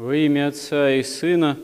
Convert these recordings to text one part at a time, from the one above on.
Во имя Отца и Сына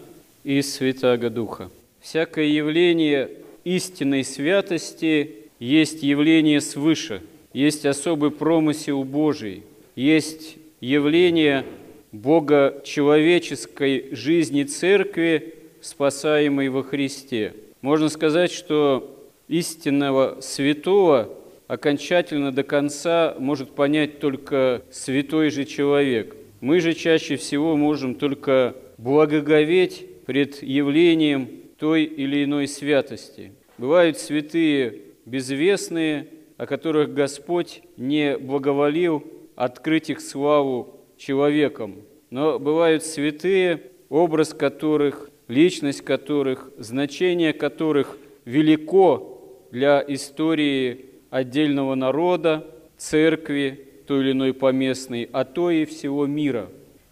и Святаго Духа. Всякое явление истинной святости есть явление свыше, есть особый промысел Божий, есть явление Бога человеческой жизни Церкви, спасаемой во Христе. Можно сказать, что истинного святого окончательно до конца может понять только святой же человек. Мы же чаще всего можем только благоговеть пред явлением той или иной святости. Бывают святые безвестные, о которых Господь не благоволил открыть их славу человеком. Но бывают святые, образ которых, личность которых, значение которых велико для истории отдельного народа, церкви, той или иной поместной, а то и всего мира.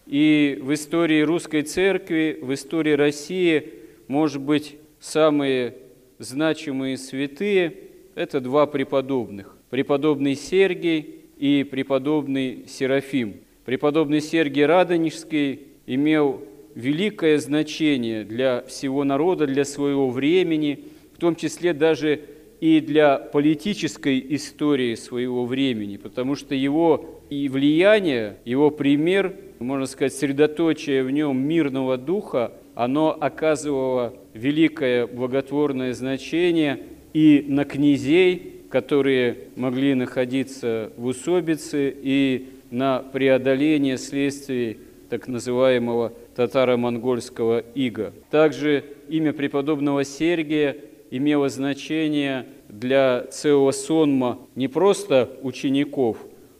И в истории русской церкви, в истории России, может быть, самые значимые святые – это два преподобных. Преподобный Сергий и преподобный Серафим. Преподобный Сергий Радонежский имел великое значение для всего народа, для своего времени, в том числе даже и для политической истории своего времени, потому что его и влияние, его пример, можно сказать, средоточие в нем мирного духа, оно оказывало великое благотворное значение и на князей, которые могли находиться в усобице, и на преодоление следствий так называемого татаро-монгольского ига. Также имя преподобного Сергия имело значение для целого сонма не просто учеников,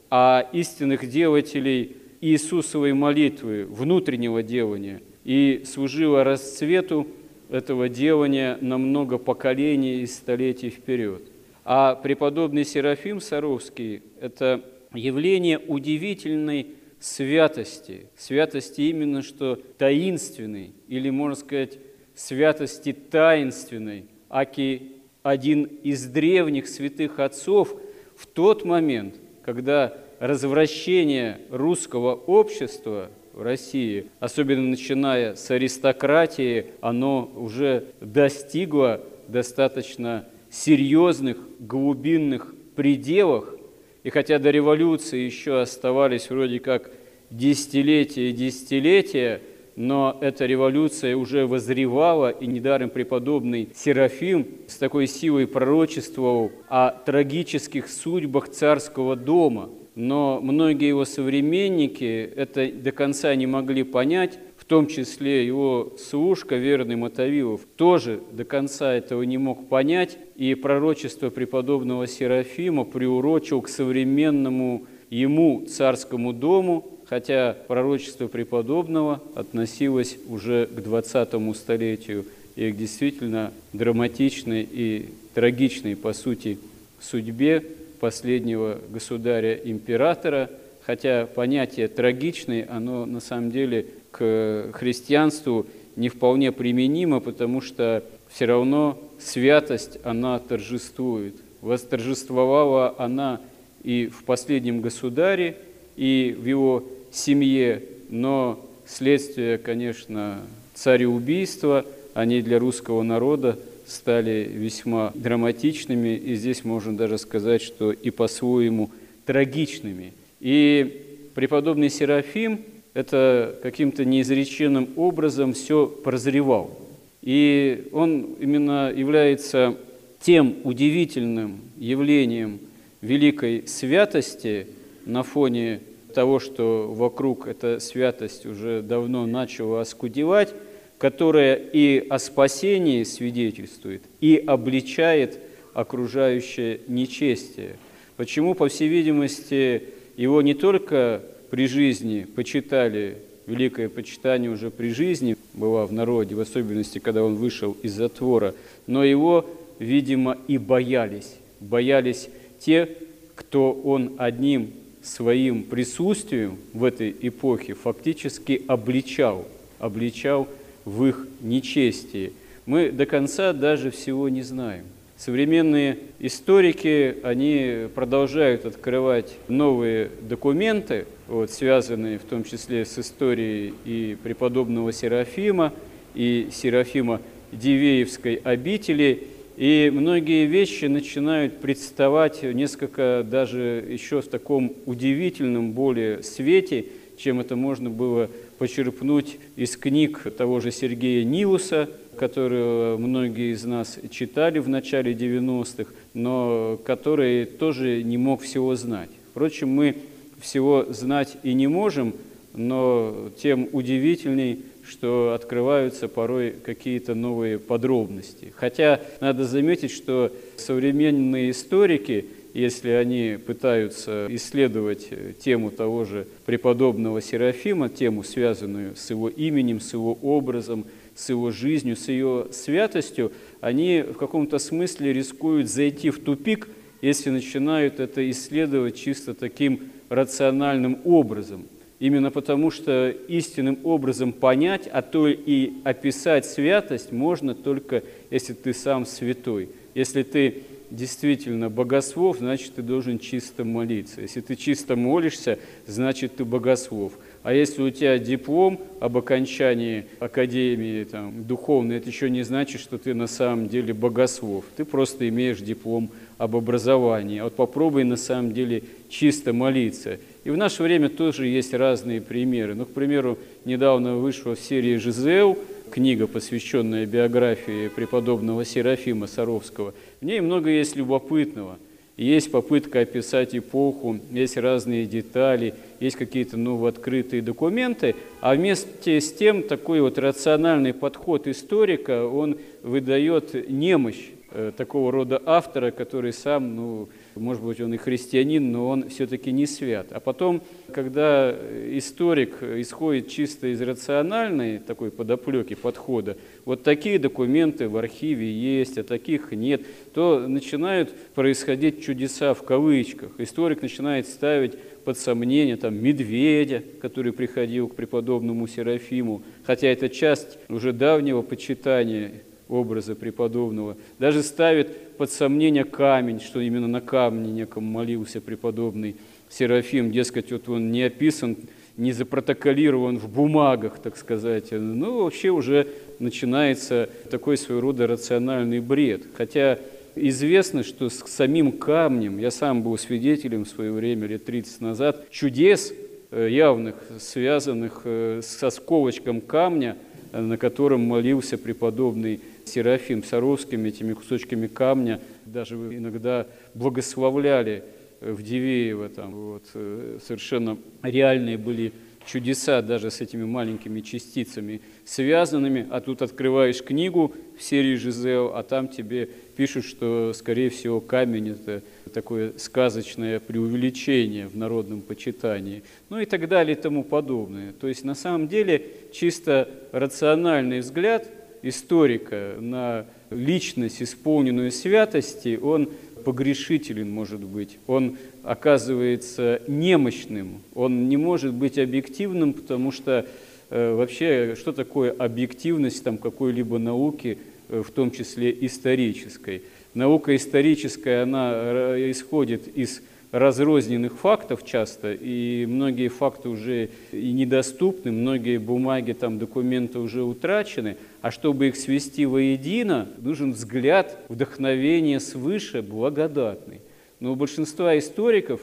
а истинных делателей Иисусовой молитвы, внутреннего делания, и служило расцвету этого делания на много поколений и столетий вперед. А преподобный Серафим Саровский – это явление удивительной святости, святости именно что таинственной, или, можно сказать, святости таинственной, аки один из древних святых отцов в тот момент, когда развращение русского общества в России, особенно начиная с аристократии, оно уже достигло достаточно серьезных глубинных пределах, и хотя до революции еще оставались вроде как десятилетия и десятилетия, но эта революция уже возревала, и недаром преподобный Серафим с такой силой пророчествовал о трагических судьбах царского дома. Но многие его современники это до конца не могли понять, в том числе его служка, верный Мотовилов, тоже до конца этого не мог понять, и пророчество преподобного Серафима приурочил к современному ему царскому дому, хотя пророчество преподобного относилось уже к 20 столетию и к действительно драматичной и трагичной, по сути, судьбе последнего государя-императора, хотя понятие «трагичный», оно на самом деле к христианству не вполне применимо, потому что все равно святость, она торжествует. Восторжествовала она и в последнем государе, и в его семье, но следствие, конечно, цареубийства, они для русского народа стали весьма драматичными, и здесь можно даже сказать, что и по-своему трагичными. И преподобный Серафим это каким-то неизреченным образом все прозревал. И он именно является тем удивительным явлением великой святости на фоне того, что вокруг эта святость уже давно начала оскудевать, которая и о спасении свидетельствует, и обличает окружающее нечестие. Почему, по всей видимости, его не только при жизни почитали, великое почитание уже при жизни было в народе, в особенности, когда он вышел из затвора, но его, видимо, и боялись. Боялись те, кто он одним своим присутствием в этой эпохе фактически обличал, обличал в их нечестии. Мы до конца даже всего не знаем. Современные историки, они продолжают открывать новые документы, вот, связанные в том числе с историей и преподобного Серафима, и Серафима Дивеевской обители, и многие вещи начинают представать несколько даже еще в таком удивительном более свете, чем это можно было почерпнуть из книг того же Сергея Нилуса, которую многие из нас читали в начале 90-х, но который тоже не мог всего знать. Впрочем, мы всего знать и не можем, но тем удивительней, что открываются порой какие-то новые подробности. Хотя надо заметить, что современные историки, если они пытаются исследовать тему того же преподобного Серафима, тему, связанную с его именем, с его образом, с его жизнью, с ее святостью, они в каком-то смысле рискуют зайти в тупик, если начинают это исследовать чисто таким рациональным образом. Именно потому, что истинным образом понять, а то и описать святость можно только, если ты сам святой. Если ты действительно богослов, значит, ты должен чисто молиться. Если ты чисто молишься, значит, ты богослов. А если у тебя диплом об окончании академии там, духовной, это еще не значит, что ты на самом деле богослов. Ты просто имеешь диплом об образовании. А вот попробуй на самом деле чисто молиться. И в наше время тоже есть разные примеры. Ну, к примеру, недавно вышла в серии «Жизел» книга, посвященная биографии преподобного Серафима Саровского. В ней много есть любопытного – есть попытка описать эпоху, есть разные детали, есть какие-то новооткрытые документы, а вместе с тем такой вот рациональный подход историка, он выдает немощь такого рода автора, который сам, ну, может быть, он и христианин, но он все-таки не свят. А потом, когда историк исходит чисто из рациональной такой подоплеки, подхода, вот такие документы в архиве есть, а таких нет, то начинают происходить чудеса в кавычках. Историк начинает ставить под сомнение там, медведя, который приходил к преподобному Серафиму, хотя это часть уже давнего почитания образа преподобного, даже ставит под сомнение камень, что именно на камне неком молился преподобный Серафим, дескать, вот он не описан, не запротоколирован в бумагах, так сказать. Ну, вообще уже начинается такой своего рода рациональный бред. Хотя известно, что с самим камнем, я сам был свидетелем в свое время, лет 30 назад, чудес э, явных, связанных э, со сковочком камня, на котором молился преподобный Серафим Саровским этими кусочками камня даже иногда благословляли в Дивеево. Там, вот, э, совершенно реальные были чудеса даже с этими маленькими частицами связанными, а тут открываешь книгу в серии Жизел, а там тебе пишут, что, скорее всего, камень – это такое сказочное преувеличение в народном почитании, ну и так далее и тому подобное. То есть, на самом деле, чисто рациональный взгляд – историка на личность, исполненную святости, он погрешителен может быть, он оказывается немощным, он не может быть объективным, потому что э, вообще что такое объективность там, какой-либо науки, э, в том числе исторической? Наука историческая, она э, исходит из разрозненных фактов часто, и многие факты уже и недоступны, многие бумаги, там, документы уже утрачены, а чтобы их свести воедино, нужен взгляд, вдохновение свыше, благодатный. Но у большинства историков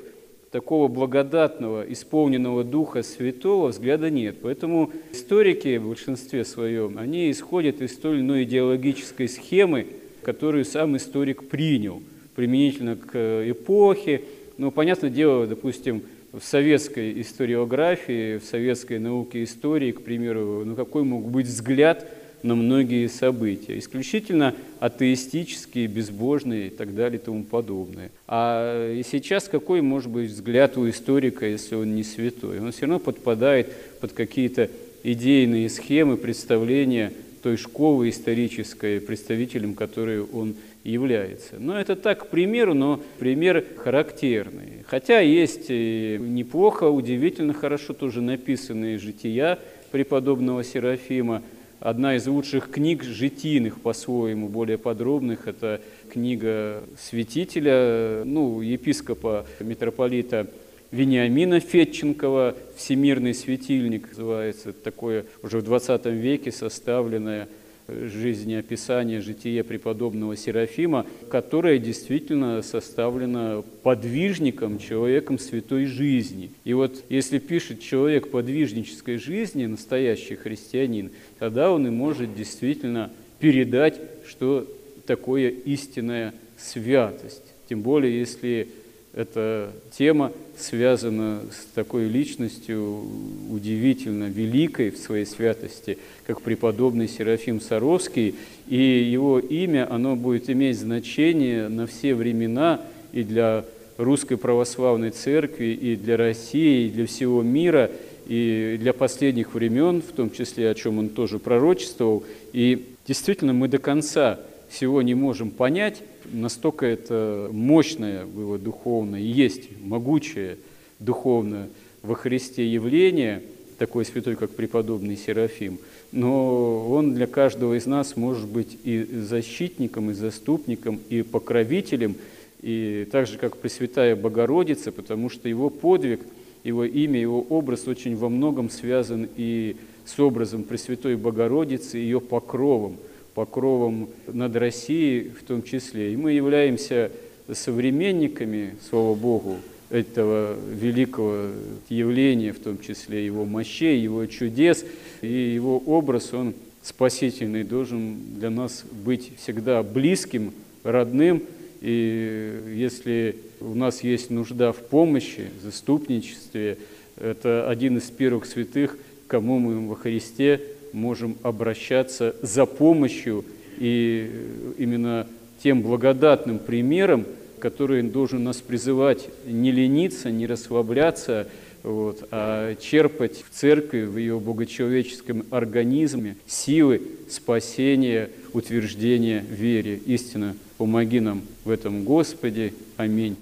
такого благодатного, исполненного Духа Святого взгляда нет. Поэтому историки в большинстве своем, они исходят из той или иной идеологической схемы, которую сам историк принял применительно к эпохе, ну, понятное дело, допустим, в советской историографии, в советской науке истории, к примеру, ну, какой мог быть взгляд на многие события, исключительно атеистические, безбожные и так далее и тому подобное. А и сейчас какой может быть взгляд у историка, если он не святой? Он все равно подпадает под какие-то идейные схемы, представления той школы исторической, представителем которой он является. Но это так, к примеру, но пример характерный. Хотя есть неплохо, удивительно хорошо тоже написанные жития преподобного Серафима. Одна из лучших книг житийных по-своему, более подробных, это книга святителя, ну, епископа, митрополита Вениамина Фетченкова «Всемирный светильник» называется. Такое уже в 20 веке составленное жизнеописание, житие преподобного Серафима, которое действительно составлено подвижником, человеком святой жизни. И вот если пишет человек подвижнической жизни, настоящий христианин, тогда он и может действительно передать, что такое истинная святость. Тем более, если эта тема связана с такой личностью удивительно великой в своей святости, как преподобный Серафим Саровский, и его имя, оно будет иметь значение на все времена и для Русской Православной Церкви, и для России, и для всего мира, и для последних времен, в том числе, о чем он тоже пророчествовал. И действительно, мы до конца всего не можем понять, настолько это мощное было духовное, и есть могучее духовное во Христе явление, такой святой, как преподобный Серафим, но он для каждого из нас может быть и защитником, и заступником, и покровителем, и так же, как Пресвятая Богородица, потому что его подвиг, его имя, его образ очень во многом связан и с образом Пресвятой Богородицы, ее покровом – покровом над Россией в том числе. И мы являемся современниками, слава Богу, этого великого явления, в том числе его мощей, его чудес, и его образ, он спасительный, должен для нас быть всегда близким, родным, и если у нас есть нужда в помощи, заступничестве, это один из первых святых, кому мы во Христе можем обращаться за помощью и именно тем благодатным примером, который должен нас призывать не лениться, не расслабляться, вот, а черпать в церкви, в ее богочеловеческом организме силы спасения, утверждения вере. Истина, помоги нам в этом, Господи. Аминь.